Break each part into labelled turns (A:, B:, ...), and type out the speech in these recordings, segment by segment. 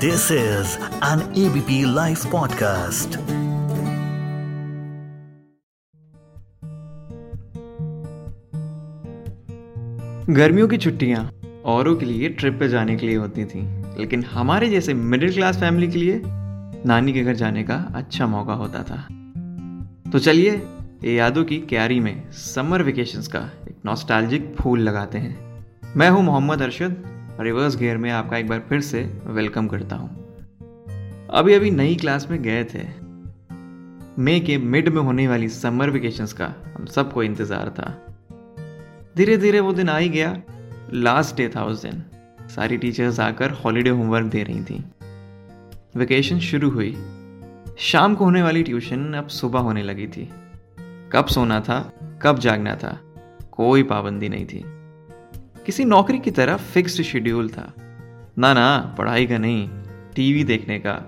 A: This is an ABP Life podcast.
B: गर्मियों की छुट्टियाँ औरों के लिए ट्रिप पे जाने के लिए होती थी, लेकिन हमारे जैसे मिडिल क्लास फैमिली के लिए नानी के घर जाने का अच्छा मौका होता था तो चलिए ये यादों की क्यारी में समर वेकेशंस का एक नॉस्टैल्जिक फूल लगाते हैं मैं हूँ मोहम्मद अरशद रिवर्स गेयर में आपका एक बार फिर से वेलकम करता हूँ। अभी अभी नई क्लास में गए थे। मई के मिड में होने वाली समर वेकेशंस का हम सबको इंतज़ार था। धीरे धीरे वो दिन आ ही गया। लास्ट डे था उस दिन। सारी टीचर्स आकर हॉलीडे होमवर्क दे रही थी। वेकेशन शुरू हुई। शाम को होने वाली ट्यूशन अब सुबह होने लगी थी। कब सोना था, कब जागना था, कोई पाबंदी नहीं थी। किसी नौकरी की तरह फिक्स्ड शेड्यूल था। ना ना, पढ़ाई का नहीं टीवी देखने का।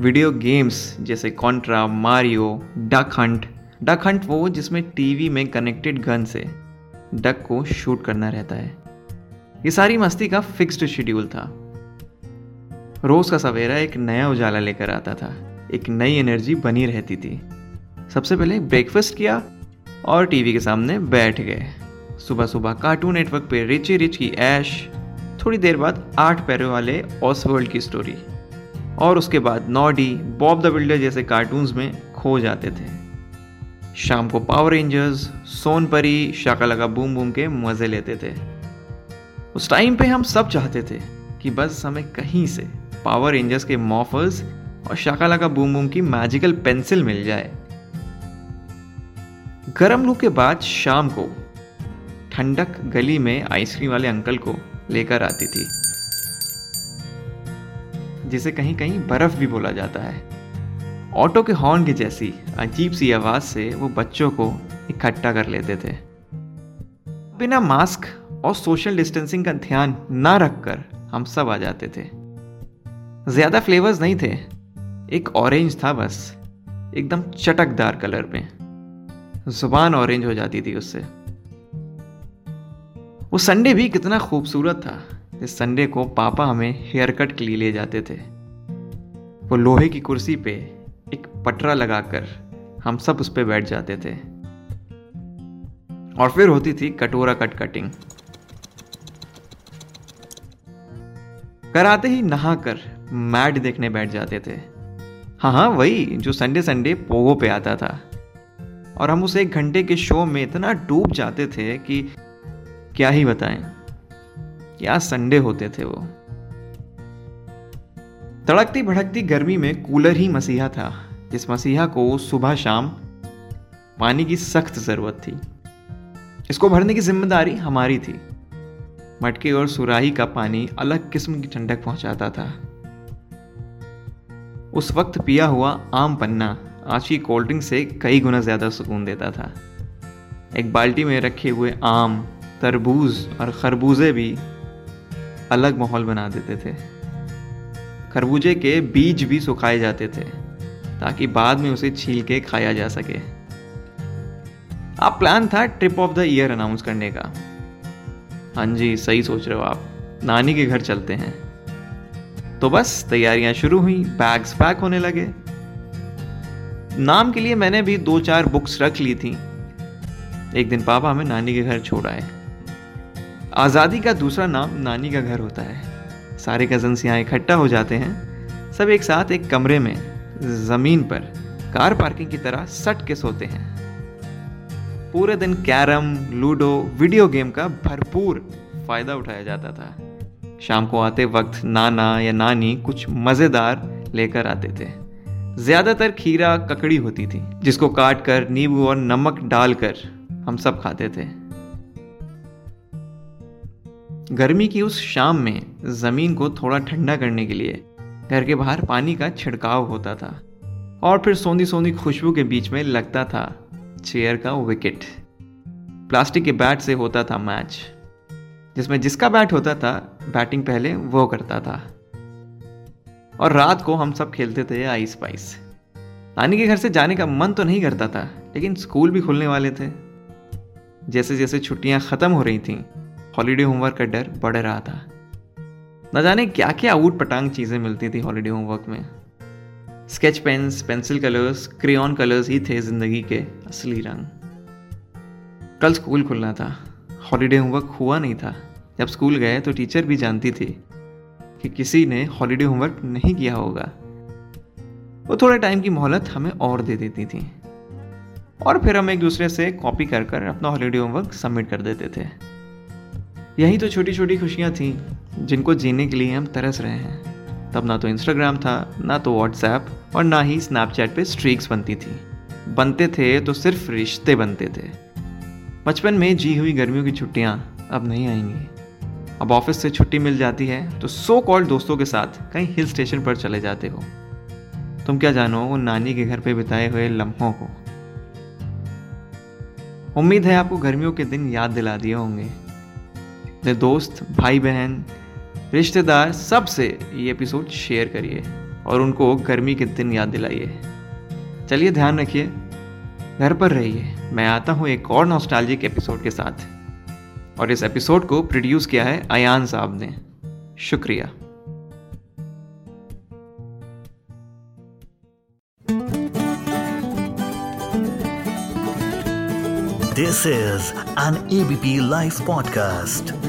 B: वीडियो गेम्स जैसे Contra Mario Duck Hunt Duck Hunt वो जिसमें टीवी में कनेक्टेड गन से डक को शूट करना रहता है। ये सारी मस्ती का फिक्स्ड शेड्यूल था। रोज का सवेरा एक नया उजाला लेकर आता था। एक नई एनर्जी बनी रहती थी। सबसे पहले ब्रेकफास्ट किया और टीवी के सामने बैठ गए। सुबह सुबह कार्टून नेटवर्क पे रिची रिच की ऐश, थोड़ी देर बाद आठ पैरों वाले ऑसवर्ल्ड की स्टोरी और उसके बाद नॉडी बॉब द बिल्डर जैसे कार्टून्स में खो जाते थे। शाम को पावर रेंजर्स सोनपरी लगा बूम बूम के मज़े लेते थे। उस टाइम पे हम सब चाहते थे कि बस हमें कहीं से पावर रेंजर्स के मॉफर्स और शाका लगा बूम बूम की मैजिकल पेंसिल मिल जाए। गर्म लू के बाद शाम को ठंडक गली में आइसक्रीम वाले अंकल को लेकर आती थी, जिसे कहीं कहीं बर्फ़ भी बोला जाता है। ऑटो के हॉर्न की जैसी अजीब सी आवाज़ से वो बच्चों को इकट्ठा कर लेते थे। बिना मास्क और सोशल डिस्टेंसिंग का ध्यान ना रखकर हम सब आ जाते थे। ज़्यादा फ्लेवर्स नहीं थे, एक ऑरेंज था बस, एकदम चटकदार कलर में। ज़ुबान ऑरेंज हो जाती थी उससे। वो संडे भी कितना खूबसूरत था इस संडे को पापा हमें हेयर कट के लिए ले जाते थे। वो लोहे की कुर्सी पे एक पटरा लगाकर हम सब उस पर बैठ जाते थे। और फिर होती थी कटोरा कट कटिंग कराते ही नहाकर मैट देखने बैठ जाते थे। हाँ हाँ वही, जो संडे संडे पोगो पे आता था। और हम उस एक घंटे के शो में इतना डूब जाते थे कि क्या ही बताएँ? क्या संडे होते थे वो? तड़कती भड़कती गर्मी में कूलर ही मसीहा था, जिस मसीहा को सुबह शाम पानी की सख्त ज़रूरत थी। इसको भरने की ज़िम्मेदारी हमारी थी। मटके और सुराही का पानी अलग किस्म की ठंडक पहुंचाता था। उस वक्त पिया हुआ आम पन्ना आज की कोल्ड ड्रिंक से कई गुना ज़्यादा सुकून देता था। एक बाल्टी में रखे हुए आम तरबूज और खरबूजे भी अलग माहौल बना देते थे। खरबूजे के बीज भी सुखाए जाते थे, ताकि बाद में उसे छील के खाया जा सके। आप प्लान था trip of the year announce करने का। हाँ जी, सही सोच रहे हो आप। नानी के घर चलते हैं। तो बस, तैयारियाँ शुरू हुई बैग्स पैक होने लगे। नाम के लिए मैंने भी दो चार बुक्स रख ली थी। एक दिन पापा हमें नानी के घर छोड़ आए। आज़ादी का दूसरा नाम नानी का घर होता है। सारे कजन्स यहाँ इकट्ठा हो जाते हैं। सब एक साथ एक कमरे में, ज़मीन पर, कार पार्किंग की तरह सट के सोते हैं। पूरे दिन कैरम, लूडो, वीडियो गेम का भरपूर फ़ायदा उठाया जाता था। शाम को आते वक्त नाना या नानी कुछ मज़ेदार लेकर आते थे। ज़्यादातर खीरा ककड़ी होती थी, जिसको काट कर नींबू और नमक डालकर हम सब खाते थे। गर्मी की उस शाम में ज़मीन को थोड़ा ठंडा करने के लिए घर के बाहर पानी का छिड़काव होता था। और फिर सोंधी सोंधी खुशबू के बीच में लगता था चेयर का विकेट। प्लास्टिक के बैट से होता था मैच, जिसमें जिसका बैट होता था, बैटिंग पहले वो करता था। और रात को हम सब खेलते थे आइस पाइस। नानी के घर से जाने का मन तो नहीं करता था, लेकिन स्कूल भी खुलने वाले थे। जैसे जैसे छुट्टियाँ ख़त्म हो रही थीं हॉलीडे होमवर्क का डर बढ़ रहा था। न जाने क्या क्या आउट पटांग चीज़ें मिलती थी हॉलीडे होमवर्क में। Sketch pens pencil colours crayon colours ही थे ज़िंदगी के असली रंग। कल स्कूल खुलना था। हॉलीडे होमवर्क हुआ नहीं था। जब स्कूल गए तो टीचर भी जानती थी कि किसी ने हॉलीडे होमवर्क नहीं किया होगा। वो थोड़े टाइम की मोहलत हमें और दे देती थी। और फिर हम एक दूसरे से कॉपी कर कर अपना हॉलीडे होमवर्क सबमिट कर देते थे। यही तो छोटी छोटी खुशियाँ थी, जिनको जीने के लिए हम तरस रहे हैं। तब ना तो इंस्टाग्राम था, ना तो व्हाट्सएप और ना ही स्नैपचैट पे स्ट्रीक्स बनती थी। बनते थे तो सिर्फ़ रिश्ते बनते थे। बचपन में जी हुई गर्मियों की छुट्टियाँ अब नहीं आएँगी। अब ऑफ़िस से छुट्टी मिल जाती है तो सो कॉल्ड दोस्तों के साथ कहीं हिल स्टेशन पर चले जाते हो। तुम क्या जानो, वो नानी के घर पे बिताए हुए लम्हों को। उम्मीद है आपको गर्मियों के दिन याद दिला दिए होंगे। दोस्त भाई बहन रिश्तेदार सबसे ये एपिसोड शेयर करिए और उनको गर्मी के दिन याद दिलाइए। चलिए ध्यान रखिए, घर पर रहिए। मैं आता हूँ एक और नॉस्टैल्जिक एपिसोड के साथ। और इस एपिसोड को प्रोड्यूस किया है अयान साहब ने। शुक्रिया।
A: This is an ABP live podcast